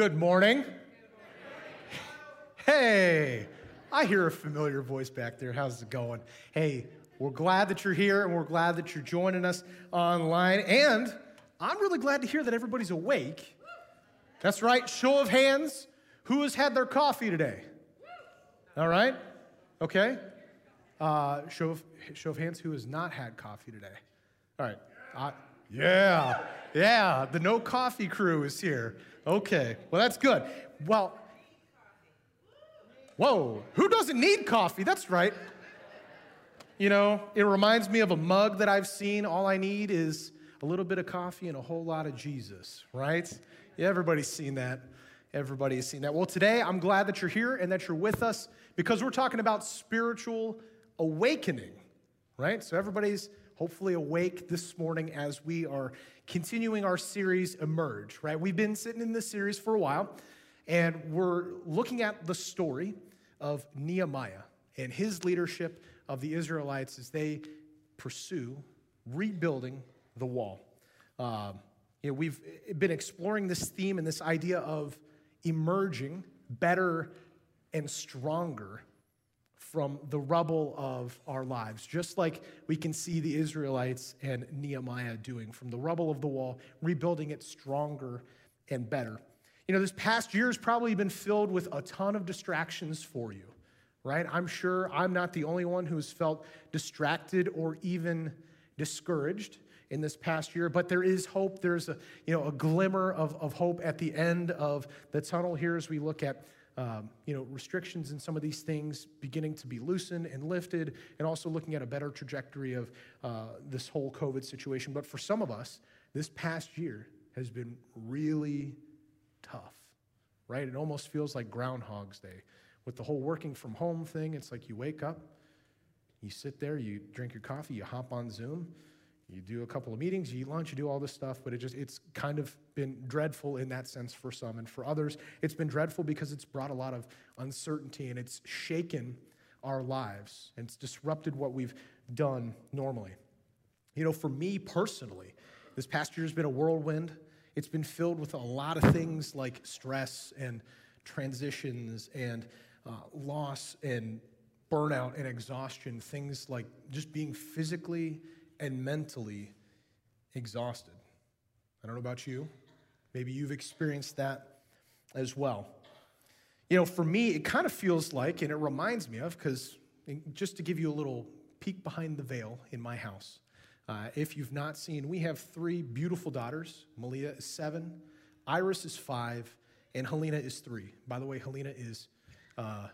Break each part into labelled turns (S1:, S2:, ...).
S1: Good morning. Hey, I hear a familiar voice back there. How's it going? Hey, we're glad that you're here and we're glad that you're joining us online. And I'm really glad to hear that everybody's awake. That's right. Show of hands. Who has had their coffee today? All right. Okay. Uh, show, of, show of hands. Who has not had coffee today? All right. Uh, yeah. Yeah. The no coffee crew is here. Okay. Well, that's good. Well, whoa. Who doesn't need coffee? That's right. You know, it reminds me of a mug that I've seen. All I need is a little bit of coffee and a whole lot of Jesus, right? Yeah, everybody's seen that. Everybody has seen that. Well, today I'm glad that you're here and that you're with us because we're talking about spiritual awakening, right? So everybody's hopefully awake this morning as we are continuing our series Emerge, right? We've been sitting in this series for a while and we're looking at the story of Nehemiah and his leadership of the Israelites as they pursue rebuilding the wall. Uh, you know, we've been exploring this theme and this idea of emerging better and stronger from the rubble of our lives, just like we can see the Israelites and Nehemiah doing from the rubble of the wall, rebuilding it stronger and better. You know, this past year has probably been filled with a ton of distractions for you right? I'm sure I'm not the only one who's felt distracted or even discouraged in this past year, but there is hope. There's a, you know, a glimmer of, of hope at the end of the tunnel here as we look at um, you know, restrictions and some of these things beginning to be loosened and lifted, and also looking at a better trajectory of uh, this whole COVID situation. But for some of us, this past year has been really tough, right? It almost feels like Groundhog's Day with the whole working from home thing, it's like you wake up, you sit there, you drink your coffee, you hop on Zoom, you do a couple of meetings, you eat lunch, you do all this stuff, but it just it's kind of been dreadful in that sense for some. And for others, it's been dreadful because it's brought a lot of uncertainty and it's shaken our lives and it's disrupted what we've done normally. You know, for me personally, this past year has been a whirlwind. It's been filled with a lot of things like stress and transitions and uh, loss and burnout and exhaustion, things like just being physically and mentally exhausted. I don't know about you. Maybe you've experienced that as well. You know, for me, it kind of feels like, and it reminds me of, because just to give you a little peek behind the veil in my house, uh, if you've not seen, we have three beautiful daughters. Malia is seven, Iris is five, and Helena is three. By the way, Helena is uh,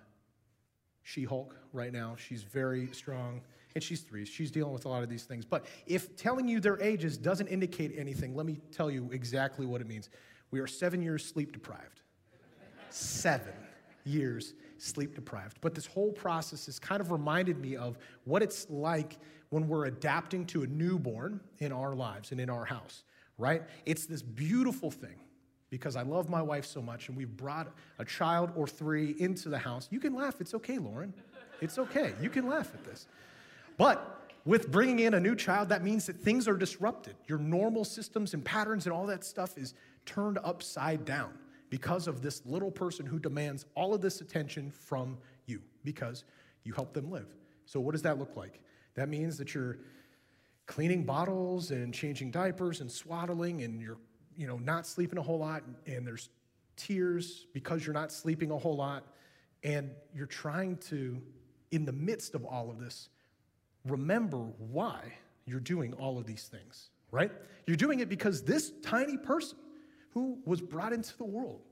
S1: She Hulk right now. She's very strong, and she's three. She's dealing with a lot of these things. But if telling you their ages doesn't indicate anything, let me tell you exactly what it means. We are seven years sleep deprived. seven years sleep deprived. But this whole process has kind of reminded me of what it's like when we're adapting to a newborn in our lives and in our house, right? It's this beautiful thing because I love my wife so much and we've brought a child or three into the house. You can laugh. It's okay, Lauren. It's okay. You can laugh at this. But with bringing in a new child, that means that things are disrupted. Your normal systems and patterns and all that stuff is turned upside down because of this little person who demands all of this attention from you because you help them live. So, what does that look like? That means that you're cleaning bottles and changing diapers and swaddling and you're you know, not sleeping a whole lot and there's tears because you're not sleeping a whole lot and you're trying to, in the midst of all of this, remember why you're doing all of these things, right? You're doing it because this tiny person who was brought into the world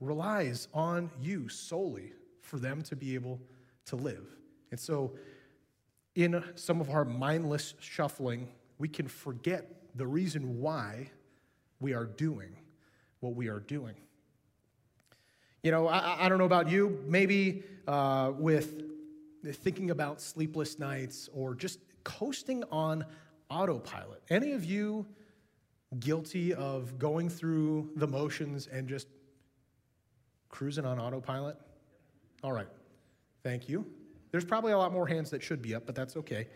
S1: relies on you solely for them to be able to live. And so, in some of our mindless shuffling, we can forget the reason why we are doing what we are doing. You know, I, I don't know about you, maybe uh, with thinking about sleepless nights or just coasting on autopilot. Any of you guilty of going through the motions and just cruising on autopilot? All right, thank you. There's probably a lot more hands that should be up, but that's okay.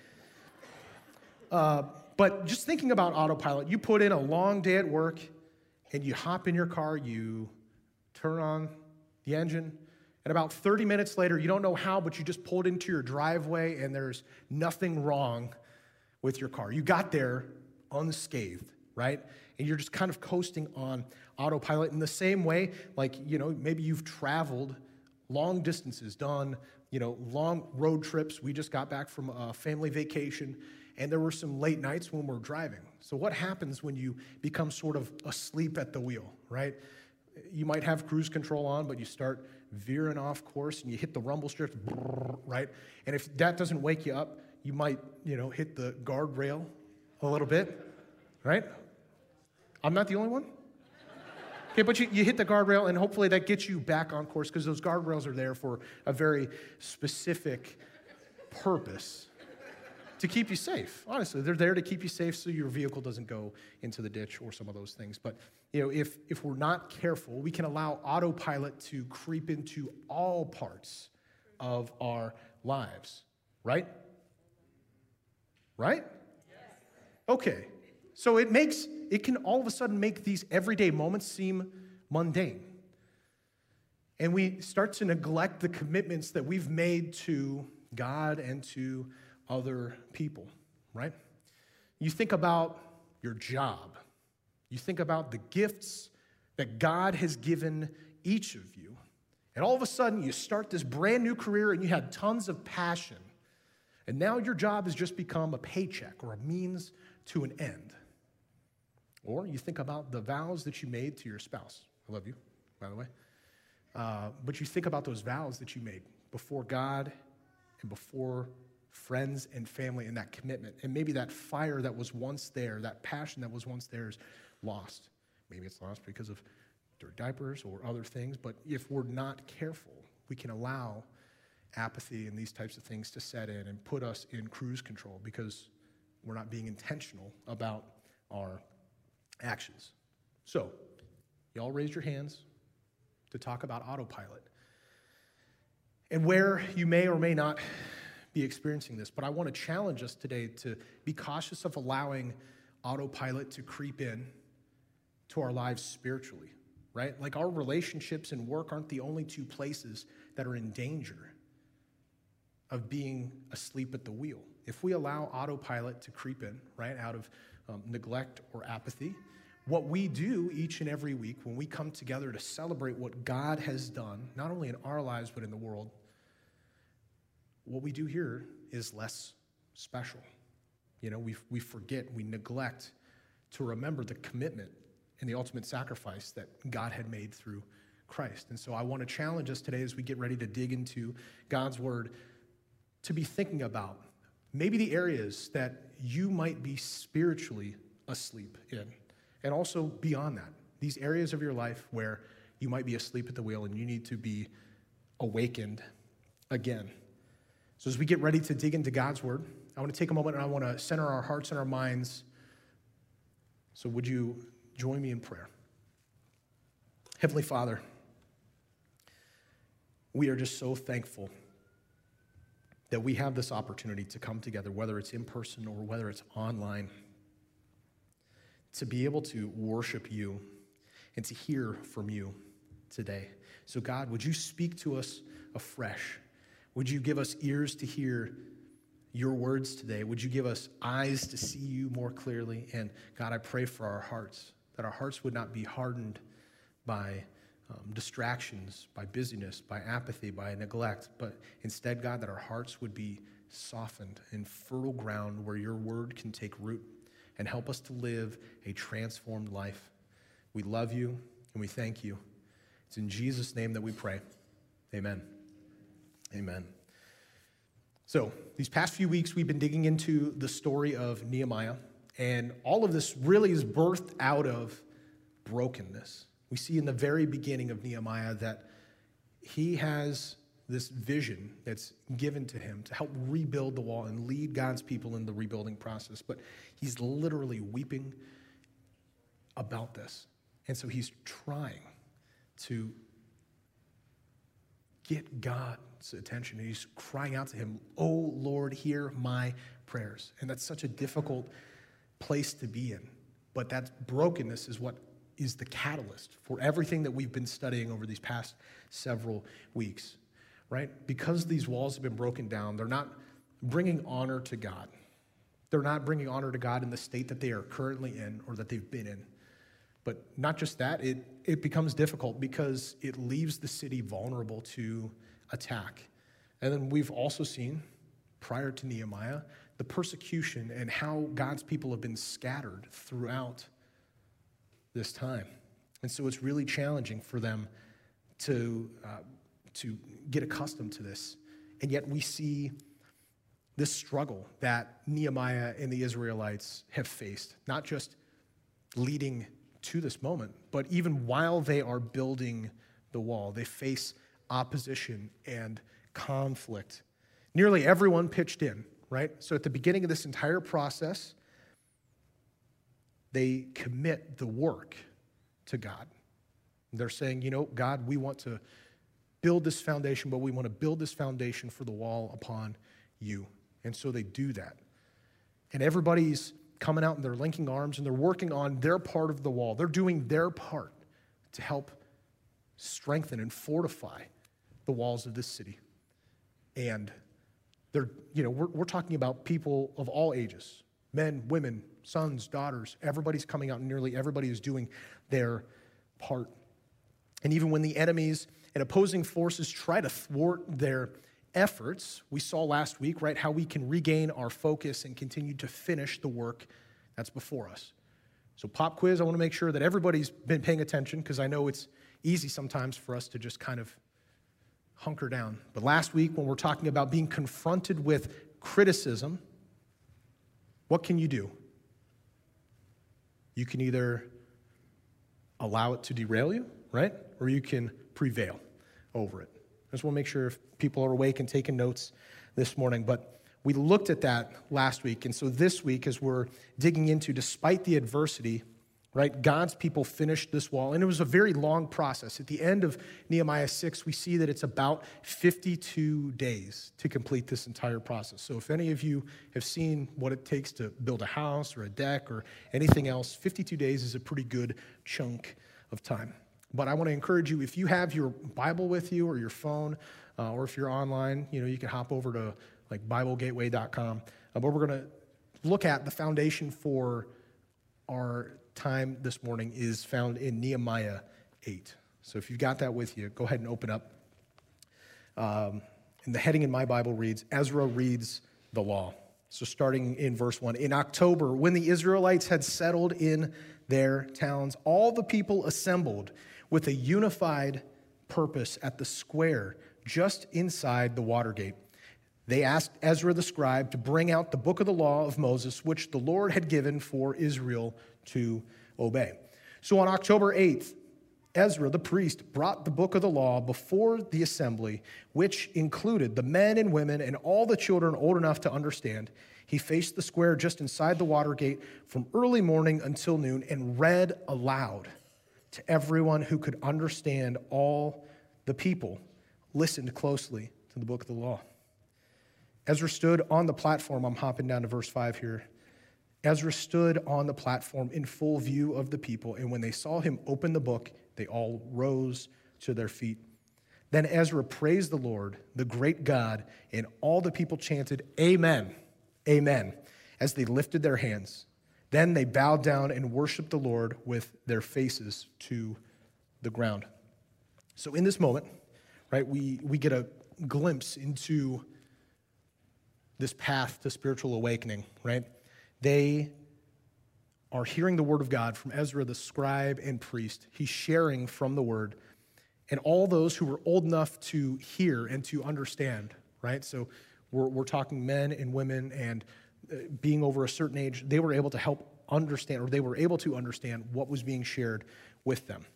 S1: Uh, but just thinking about autopilot, you put in a long day at work and you hop in your car, you turn on the engine, and about 30 minutes later, you don't know how, but you just pulled into your driveway and there's nothing wrong with your car. You got there unscathed, right? And you're just kind of coasting on autopilot in the same way, like, you know, maybe you've traveled long distances, done, you know, long road trips. We just got back from a family vacation and there were some late nights when we're driving. So, what happens when you become sort of asleep at the wheel, right? You might have cruise control on, but you start veering off course and you hit the rumble strips, right? And if that doesn't wake you up, you might, you know, hit the guardrail a little bit, right? I'm not the only one. Okay, but you, you hit the guardrail, and hopefully that gets you back on course because those guardrails are there for a very specific purpose to keep you safe. Honestly, they're there to keep you safe so your vehicle doesn't go into the ditch or some of those things. But you know, if if we're not careful, we can allow autopilot to creep into all parts of our lives, right? Right? Okay. So it makes it can all of a sudden make these everyday moments seem mundane. And we start to neglect the commitments that we've made to God and to other people, right? You think about your job, you think about the gifts that God has given each of you, and all of a sudden you start this brand new career and you had tons of passion, and now your job has just become a paycheck or a means to an end. Or you think about the vows that you made to your spouse. I love you, by the way. Uh, but you think about those vows that you made before God and before friends and family and that commitment. And maybe that fire that was once there, that passion that was once there is lost. Maybe it's lost because of dirty diapers or other things, but if we're not careful, we can allow apathy and these types of things to set in and put us in cruise control because we're not being intentional about our actions. So, y'all raise your hands to talk about autopilot. And where you may or may not be experiencing this, but I want to challenge us today to be cautious of allowing autopilot to creep in to our lives spiritually, right? Like our relationships and work aren't the only two places that are in danger of being asleep at the wheel. If we allow autopilot to creep in, right, out of um, neglect or apathy, what we do each and every week when we come together to celebrate what God has done, not only in our lives, but in the world, what we do here is less special. You know, we, we forget, we neglect to remember the commitment and the ultimate sacrifice that God had made through Christ. And so I want to challenge us today as we get ready to dig into God's word to be thinking about maybe the areas that you might be spiritually asleep in. And also beyond that, these areas of your life where you might be asleep at the wheel and you need to be awakened again. So, as we get ready to dig into God's word, I want to take a moment and I want to center our hearts and our minds. So, would you join me in prayer? Heavenly Father, we are just so thankful that we have this opportunity to come together, whether it's in person or whether it's online, to be able to worship you and to hear from you today. So, God, would you speak to us afresh? Would you give us ears to hear your words today? Would you give us eyes to see you more clearly? And God, I pray for our hearts, that our hearts would not be hardened by um, distractions, by busyness, by apathy, by neglect, but instead, God, that our hearts would be softened in fertile ground where your word can take root and help us to live a transformed life. We love you and we thank you. It's in Jesus' name that we pray. Amen. Amen. So, these past few weeks, we've been digging into the story of Nehemiah, and all of this really is birthed out of brokenness. We see in the very beginning of Nehemiah that he has this vision that's given to him to help rebuild the wall and lead God's people in the rebuilding process. But he's literally weeping about this. And so he's trying to get God's attention. He's crying out to him, Oh Lord, hear my prayers. And that's such a difficult place to be in. But that brokenness is what is the catalyst for everything that we've been studying over these past several weeks, right? Because these walls have been broken down, they're not bringing honor to God. They're not bringing honor to God in the state that they are currently in or that they've been in. But not just that, it, it becomes difficult because it leaves the city vulnerable to attack. And then we've also seen, prior to Nehemiah, the persecution and how God's people have been scattered throughout this time. And so it's really challenging for them to, uh, to get accustomed to this. And yet we see this struggle that Nehemiah and the Israelites have faced, not just leading to this moment, but even while they are building the wall, they face opposition and conflict. Nearly everyone pitched in, right? So at the beginning of this entire process, they commit the work to God. They're saying, you know, God, we want to build this foundation, but we want to build this foundation for the wall upon you. And so they do that. And everybody's coming out and they're linking arms and they're working on their part of the wall. They're doing their part to help strengthen and fortify the walls of this city. And they're, you know, we're, we're talking about people of all ages men, women, sons, daughters. Everybody's coming out, and nearly everybody is doing their part. And even when the enemies and opposing forces try to thwart their efforts, we saw last week, right, how we can regain our focus and continue to finish the work that's before us. So, pop quiz, I want to make sure that everybody's been paying attention because I know it's easy sometimes for us to just kind of hunker down. But last week, when we're talking about being confronted with criticism, what can you do? You can either allow it to derail you, right? Or you can prevail over it. I just want to make sure if people are awake and taking notes this morning. But we looked at that last week. And so this week, as we're digging into, despite the adversity, right, God's people finished this wall. And it was a very long process. At the end of Nehemiah 6, we see that it's about 52 days to complete this entire process. So if any of you have seen what it takes to build a house or a deck or anything else, 52 days is a pretty good chunk of time. But I want to encourage you if you have your Bible with you or your phone, uh, or if you're online, you know, you can hop over to like BibleGateway.com. Uh, but we're going to look at the foundation for our time this morning is found in Nehemiah 8. So if you've got that with you, go ahead and open up. Um, and the heading in my Bible reads Ezra reads the law. So starting in verse 1 In October, when the Israelites had settled in their towns, all the people assembled with a unified purpose at the square just inside the Watergate. They asked Ezra the scribe to bring out the book of the law of Moses, which the Lord had given for Israel to obey. So on October 8th, Ezra the priest brought the book of the law before the assembly, which included the men and women and all the children old enough to understand. He faced the square just inside the water gate from early morning until noon and read aloud to everyone who could understand all the people listened closely to the book of the law. Ezra stood on the platform. I'm hopping down to verse 5 here. Ezra stood on the platform in full view of the people, and when they saw him open the book, they all rose to their feet. Then Ezra praised the Lord, the great God, and all the people chanted, Amen, Amen, as they lifted their hands. Then they bowed down and worshiped the Lord with their faces to the ground. So, in this moment, right, we, we get a glimpse into this path to spiritual awakening, right? They are hearing the word of God from Ezra, the scribe and priest. He's sharing from the word. And all those who were old enough to hear and to understand, right? So we're, we're talking men and women and uh, being over a certain age, they were able to help understand, or they were able to understand what was being shared with them.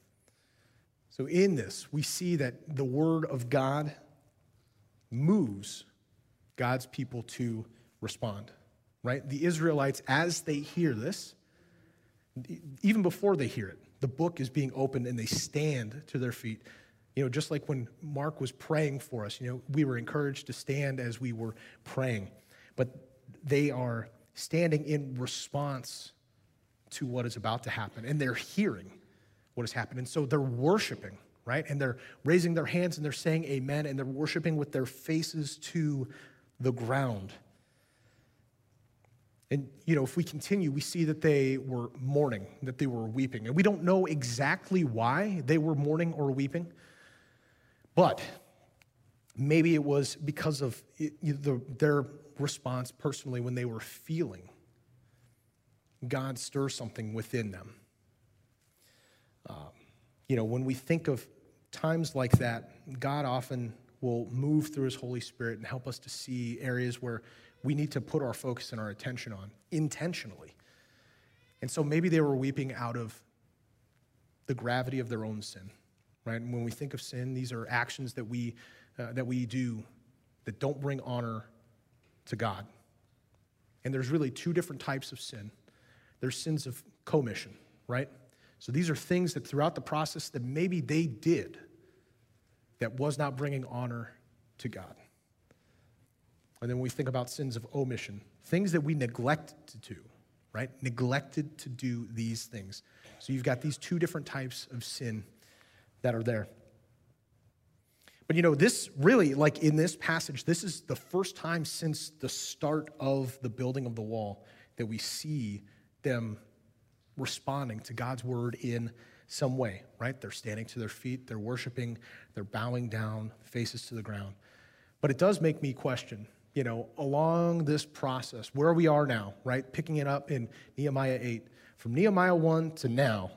S1: So in this, we see that the word of God moves God's people to respond right? The Israelites, as they hear this, even before they hear it, the book is being opened and they stand to their feet. You know, just like when Mark was praying for us, you know, we were encouraged to stand as we were praying. But they are standing in response to what is about to happen, and they're hearing what has happened. And so they're worshiping, right? And they're raising their hands and they're saying amen and they're worshiping with their faces to the ground. And, you know, if we continue, we see that they were mourning, that they were weeping. And we don't know exactly why they were mourning or weeping, but maybe it was because of the, their response personally when they were feeling God stir something within them. Um, you know, when we think of times like that, God often will move through His Holy Spirit and help us to see areas where we need to put our focus and our attention on intentionally. And so maybe they were weeping out of the gravity of their own sin, right? And when we think of sin, these are actions that we, uh, that we do that don't bring honor to God. And there's really two different types of sin there's sins of commission, right? So these are things that throughout the process that maybe they did that was not bringing honor to God. And then we think about sins of omission, things that we neglected to do, right? Neglected to do these things. So you've got these two different types of sin that are there. But you know, this really, like in this passage, this is the first time since the start of the building of the wall that we see them responding to God's word in some way, right? They're standing to their feet, they're worshiping, they're bowing down, faces to the ground. But it does make me question, you know, along this process, where we are now, right? Picking it up in Nehemiah 8, from Nehemiah 1 to now,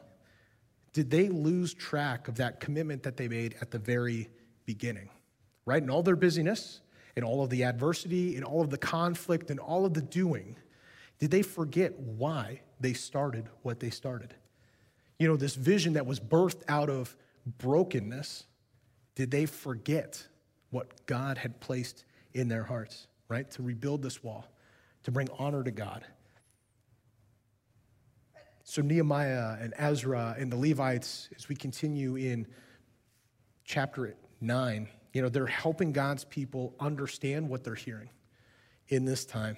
S1: did they lose track of that commitment that they made at the very beginning, right? In all their busyness, in all of the adversity, in all of the conflict, and all of the doing, did they forget why they started what they started? You know, this vision that was birthed out of brokenness, did they forget what God had placed in their hearts, right? To rebuild this wall, to bring honor to God. So, Nehemiah and Ezra and the Levites, as we continue in chapter 9, you know, they're helping God's people understand what they're hearing in this time.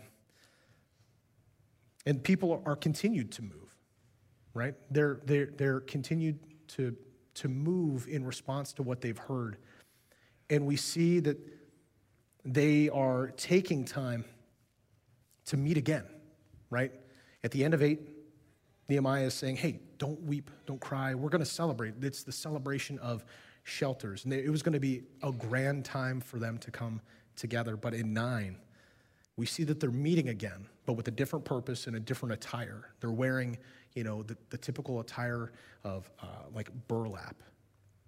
S1: And people are continued to move, right? They're, they're, they're continued to, to move in response to what they've heard. And we see that they are taking time to meet again, right? At the end of 8, Nehemiah is saying, hey, don't weep, don't cry. We're going to celebrate. It's the celebration of shelters. And it was going to be a grand time for them to come together. But in 9, we see that they're meeting again, but with a different purpose and a different attire. They're wearing, you know, the, the typical attire of uh, like burlap,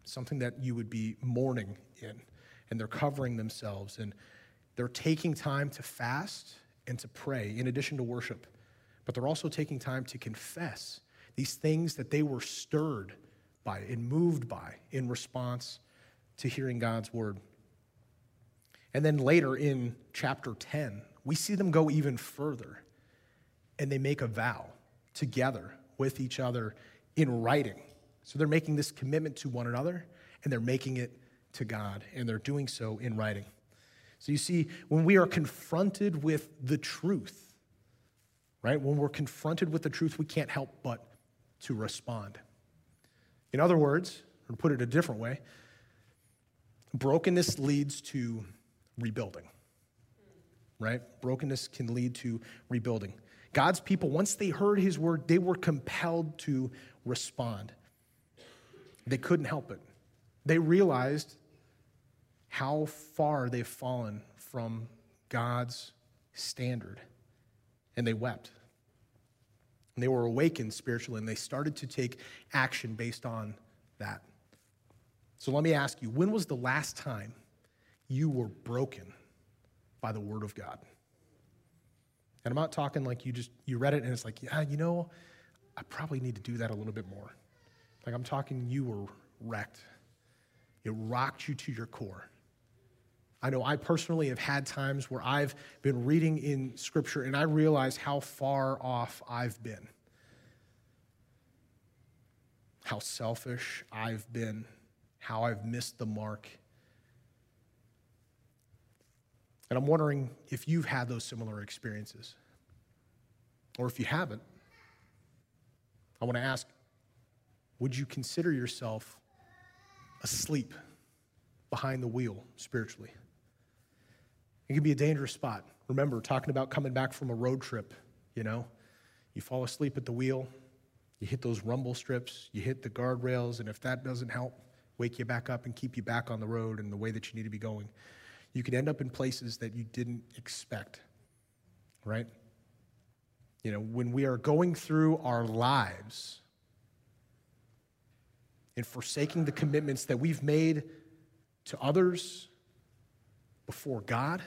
S1: something that you would be mourning in. And they're covering themselves and they're taking time to fast and to pray in addition to worship. But they're also taking time to confess these things that they were stirred by and moved by in response to hearing God's word. And then later in chapter 10, we see them go even further and they make a vow together with each other in writing. So they're making this commitment to one another and they're making it to God and they're doing so in writing. So you see, when we are confronted with the truth, right, when we're confronted with the truth, we can't help but to respond. In other words, or put it a different way, brokenness leads to rebuilding right? Brokenness can lead to rebuilding. God's people, once they heard his word, they were compelled to respond. They couldn't help it. They realized how far they've fallen from God's standard, and they wept. And they were awakened spiritually, and they started to take action based on that. So let me ask you when was the last time you were broken? by the word of God. And I'm not talking like you just you read it and it's like, yeah, you know, I probably need to do that a little bit more. Like I'm talking you were wrecked. It rocked you to your core. I know I personally have had times where I've been reading in scripture and I realize how far off I've been. How selfish I've been, how I've missed the mark And I'm wondering if you've had those similar experiences. Or if you haven't, I want to ask would you consider yourself asleep behind the wheel spiritually? It can be a dangerous spot. Remember, talking about coming back from a road trip, you know? You fall asleep at the wheel, you hit those rumble strips, you hit the guardrails, and if that doesn't help, wake you back up and keep you back on the road in the way that you need to be going. You can end up in places that you didn't expect, right? You know, when we are going through our lives and forsaking the commitments that we've made to others before God,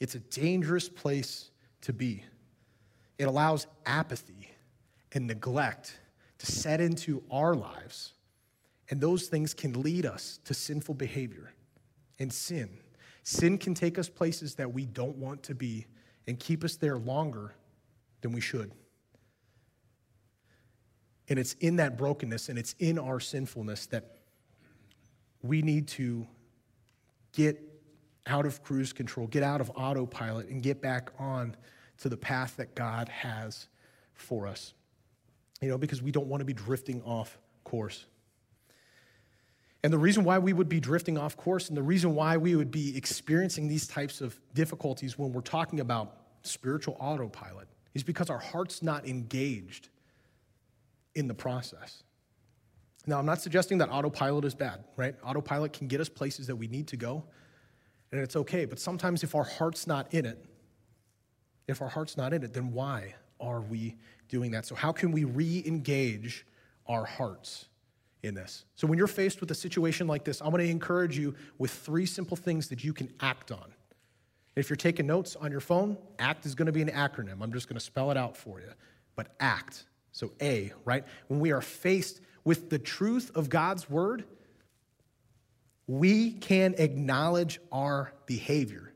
S1: it's a dangerous place to be. It allows apathy and neglect to set into our lives, and those things can lead us to sinful behavior and sin. Sin can take us places that we don't want to be and keep us there longer than we should. And it's in that brokenness and it's in our sinfulness that we need to get out of cruise control, get out of autopilot, and get back on to the path that God has for us. You know, because we don't want to be drifting off course. And the reason why we would be drifting off course and the reason why we would be experiencing these types of difficulties when we're talking about spiritual autopilot is because our heart's not engaged in the process. Now, I'm not suggesting that autopilot is bad, right? Autopilot can get us places that we need to go, and it's okay. But sometimes if our heart's not in it, if our heart's not in it, then why are we doing that? So, how can we re engage our hearts in this? So, when you're faced with a situation like this, I'm going to encourage you with three simple things that you can act on. If you're taking notes on your phone, ACT is going to be an acronym. I'm just going to spell it out for you. But ACT. So, A, right? When we are faced with the truth of God's word, we can acknowledge our behavior.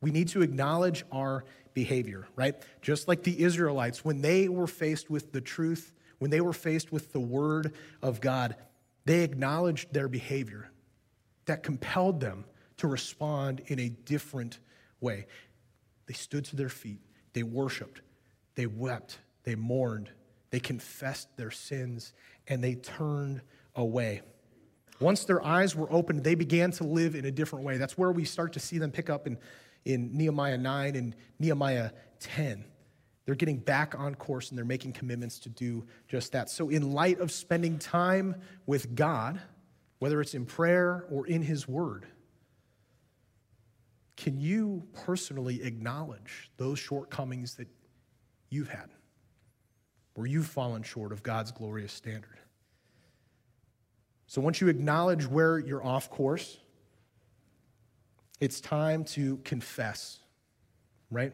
S1: We need to acknowledge our behavior, right? Just like the Israelites, when they were faced with the truth, when they were faced with the word of God, they acknowledged their behavior that compelled them to respond in a different way. They stood to their feet, they worshiped, they wept, they mourned, they confessed their sins, and they turned away. Once their eyes were opened, they began to live in a different way. That's where we start to see them pick up in, in Nehemiah 9 and Nehemiah 10. They're getting back on course and they're making commitments to do just that. So, in light of spending time with God, whether it's in prayer or in His Word, can you personally acknowledge those shortcomings that you've had, where you've fallen short of God's glorious standard? So once you acknowledge where you're off course, it's time to confess, right?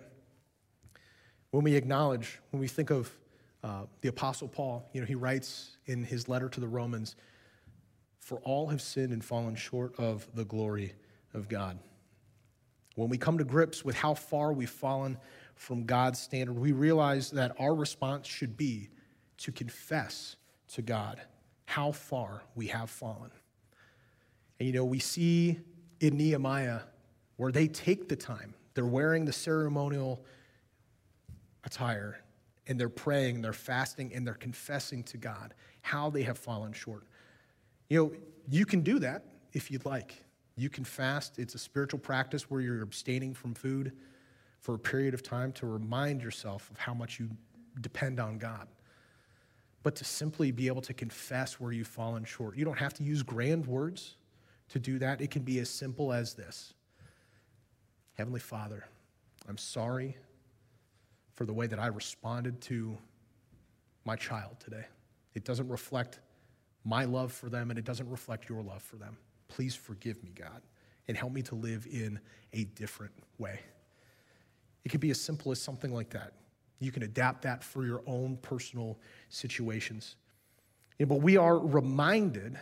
S1: When we acknowledge, when we think of uh, the Apostle Paul, you know, he writes in his letter to the Romans, For all have sinned and fallen short of the glory of God. When we come to grips with how far we've fallen from God's standard, we realize that our response should be to confess to God how far we have fallen. And you know, we see in Nehemiah where they take the time, they're wearing the ceremonial attire, and they're praying, they're fasting, and they're confessing to God how they have fallen short. You know, you can do that if you'd like. You can fast. It's a spiritual practice where you're abstaining from food for a period of time to remind yourself of how much you depend on God but to simply be able to confess where you've fallen short. You don't have to use grand words to do that. It can be as simple as this Heavenly Father, I'm sorry for the way that I responded to my child today. It doesn't reflect my love for them and it doesn't reflect your love for them. Please forgive me, God, and help me to live in a different way. It could be as simple as something like that. You can adapt that for your own personal situations. But we are reminded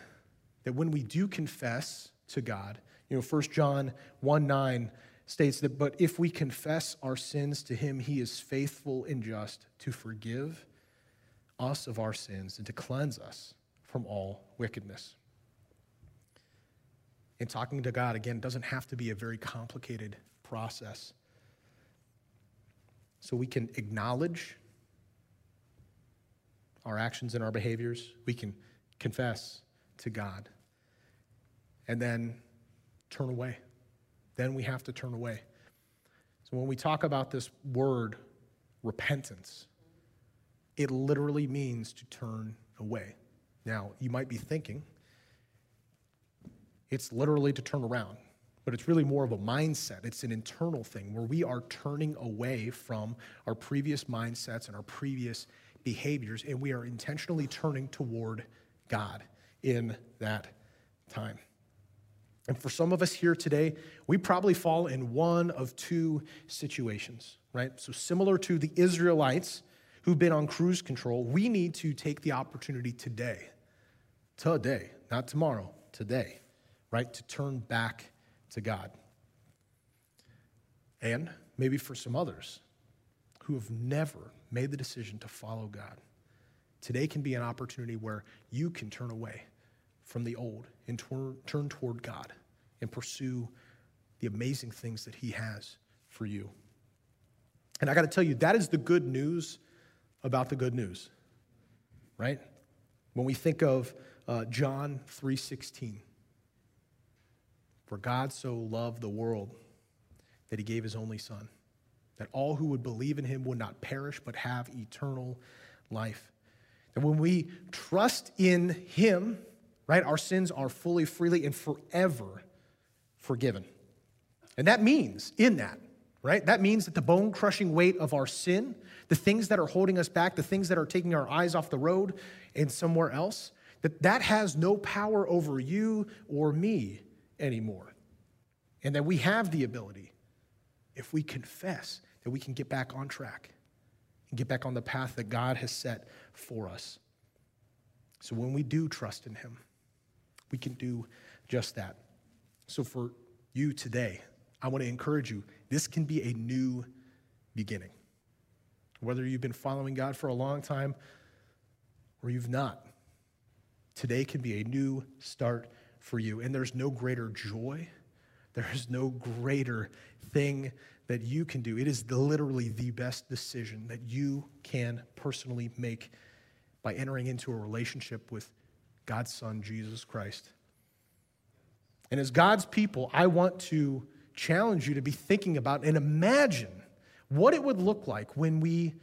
S1: that when we do confess to God, you know, 1 John 1 9 states that, but if we confess our sins to him, he is faithful and just to forgive us of our sins and to cleanse us from all wickedness. And talking to God, again, doesn't have to be a very complicated process. So we can acknowledge our actions and our behaviors, we can confess to God and then turn away. Then we have to turn away. So when we talk about this word, repentance, it literally means to turn away. Now, you might be thinking, it's literally to turn around, but it's really more of a mindset. It's an internal thing where we are turning away from our previous mindsets and our previous behaviors, and we are intentionally turning toward God in that time. And for some of us here today, we probably fall in one of two situations, right? So, similar to the Israelites who've been on cruise control, we need to take the opportunity today, today, not tomorrow, today, right, to turn back to God. And maybe for some others who have never made the decision to follow God, today can be an opportunity where you can turn away from the old and tor- turn toward God and pursue the amazing things that He has for you. And I got to tell you, that is the good news about the good news, right? When we think of uh, John 3:16, for God so loved the world that He gave His only Son, that all who would believe in Him would not perish but have eternal life. And when we trust in Him, right, our sins are fully, freely, and forever forgiven. And that means, in that, right, that means that the bone crushing weight of our sin, the things that are holding us back, the things that are taking our eyes off the road and somewhere else, that that has no power over you or me anymore. And that we have the ability, if we confess, that we can get back on track and get back on the path that God has set for us. So when we do trust in Him, we can do just that. So for you today, I want to encourage you this can be a new beginning. Whether you've been following God for a long time or you've not, today can be a new start for you. And there's no greater joy, there's no greater thing that you can do. It is literally the best decision that you can personally make by entering into a relationship with God's Son, Jesus Christ. And as God's people, I want to challenge you to be thinking about and imagine what it would look like when we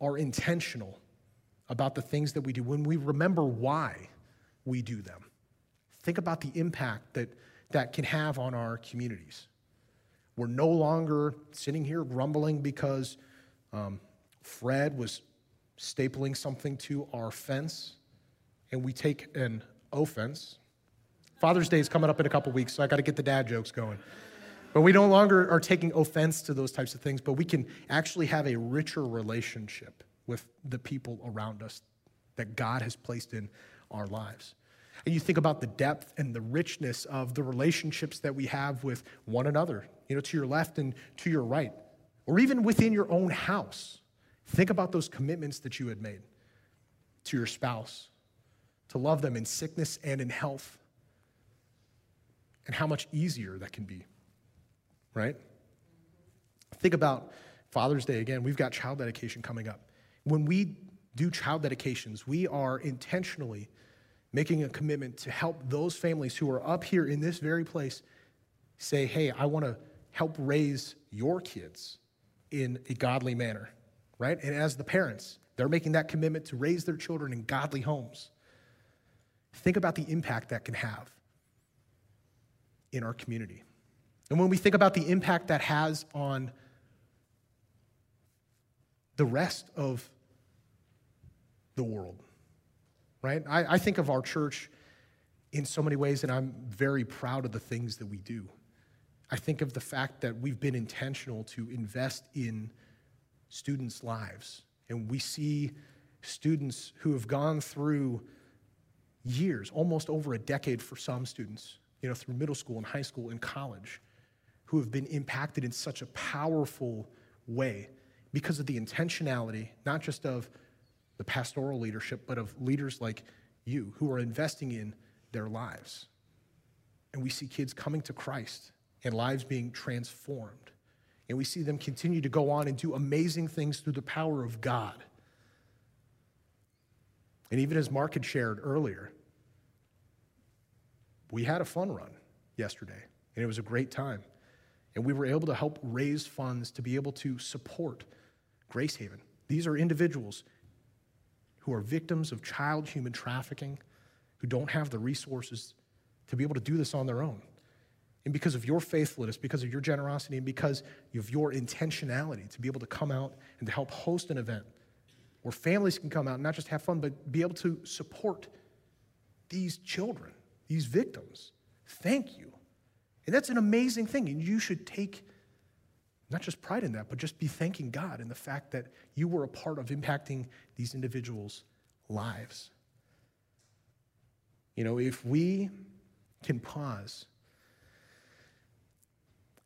S1: are intentional about the things that we do, when we remember why we do them. Think about the impact that that can have on our communities. We're no longer sitting here grumbling because um, Fred was stapling something to our fence and we take an offense. Father's Day is coming up in a couple weeks, so I got to get the dad jokes going. But we no longer are taking offense to those types of things, but we can actually have a richer relationship with the people around us that God has placed in our lives. And you think about the depth and the richness of the relationships that we have with one another, you know, to your left and to your right, or even within your own house. Think about those commitments that you had made to your spouse, to love them in sickness and in health, and how much easier that can be, right? Think about Father's Day again. We've got child dedication coming up. When we do child dedications, we are intentionally making a commitment to help those families who are up here in this very place say, hey, I want to help raise your kids in a godly manner, right? And as the parents, they're making that commitment to raise their children in godly homes. Think about the impact that can have in our community. And when we think about the impact that has on the rest of the world, right? I, I, think of our church in so many ways, and I'm very proud of the things that we do. I think of the fact that we've been intentional to invest in students' lives, and we see students who have gone through years, almost over a decade for some students, you know, through middle school and high school and college, who have been impacted in such a powerful way because of the intentionality, not just of the pastoral leadership, but of leaders like you who are investing in their lives. And we see kids coming to Christ and lives being transformed. And we see them continue to go on and do amazing things through the power of God. And even as Mark had shared earlier, we had a fun run yesterday, and it was a great time. And we were able to help raise funds to be able to support Grace Haven. These are individuals who are victims of child human trafficking, who don't have the resources to be able to do this on their own. And because of your faithfulness, because of your generosity, and because of your intentionality to be able to come out and to help host an event where families can come out and not just have fun, but be able to support these children, these victims. Thank you. And that's an amazing thing. And you should take not just pride in that, but just be thanking God in the fact that you were a part of impacting these individuals' lives. You know, if we can pause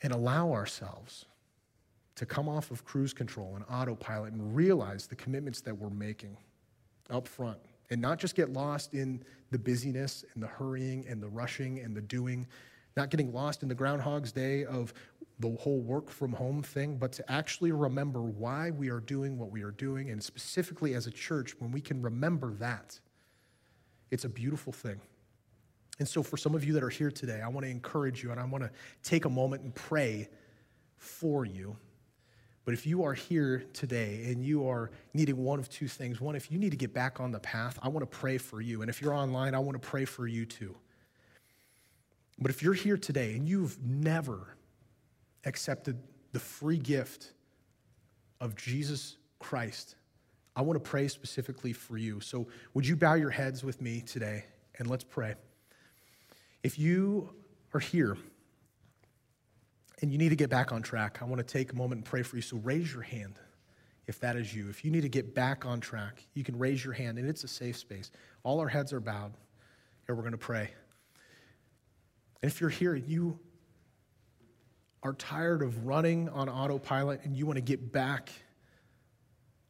S1: and allow ourselves to come off of cruise control and autopilot and realize the commitments that we're making up front and not just get lost in the busyness and the hurrying and the rushing and the doing, not getting lost in the Groundhog's Day of the whole work from home thing, but to actually remember why we are doing what we are doing, and specifically as a church, when we can remember that, it's a beautiful thing. And so, for some of you that are here today, I want to encourage you and I want to take a moment and pray for you. But if you are here today and you are needing one of two things one, if you need to get back on the path, I want to pray for you. And if you're online, I want to pray for you too. But if you're here today and you've never accepted the free gift of Jesus Christ, I want to pray specifically for you. So, would you bow your heads with me today and let's pray? If you are here and you need to get back on track, I want to take a moment and pray for you. So raise your hand if that is you. If you need to get back on track, you can raise your hand, and it's a safe space. All our heads are bowed. Here, we're going to pray. And if you're here, and you are tired of running on autopilot and you want to get back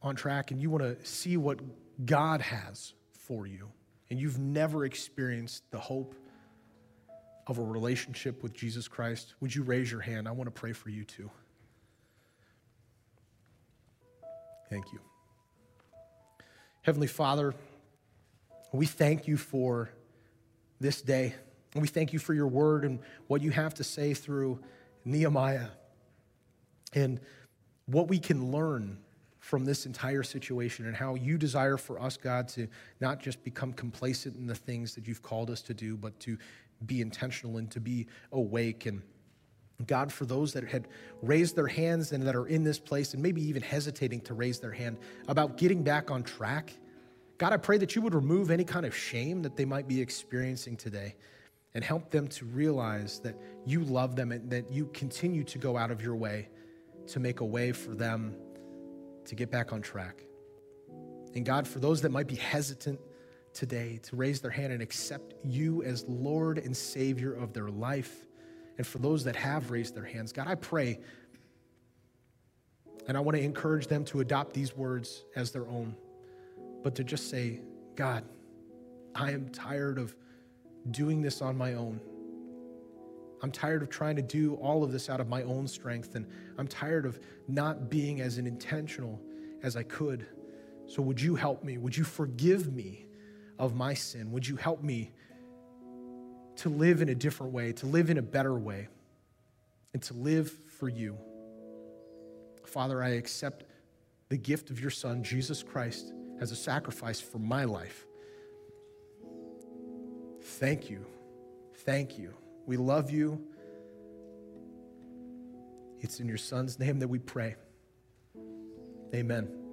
S1: on track and you want to see what God has for you, and you've never experienced the hope of a relationship with Jesus Christ, would you raise your hand? I want to pray for you too. Thank you. Heavenly Father, we thank you for this day. And we thank you for your word and what you have to say through Nehemiah and what we can learn from this entire situation and how you desire for us, God, to not just become complacent in the things that you've called us to do, but to be intentional and to be awake. And God, for those that had raised their hands and that are in this place and maybe even hesitating to raise their hand about getting back on track, God, I pray that you would remove any kind of shame that they might be experiencing today and help them to realize that you love them and that you continue to go out of your way to make a way for them to get back on track. And God, for those that might be hesitant, today to raise their hand and accept you as Lord and Savior of their life. And for those that have raised their hands, God, I pray and I want to encourage them to adopt these words as their own, but to just say, God, I am tired of doing this on my own. I'm tired of trying to do all of this out of my own strength, and I'm tired of not being as intentional as I could. So, would you help me? Would you forgive me of my sin. Would you help me to live in a different way, to live in a better way, and to live for you? Father, I accept the gift of your Son, Jesus Christ, as a sacrifice for my life. Thank you. Thank you. We love you. It's in your Son's name that we pray. Amen.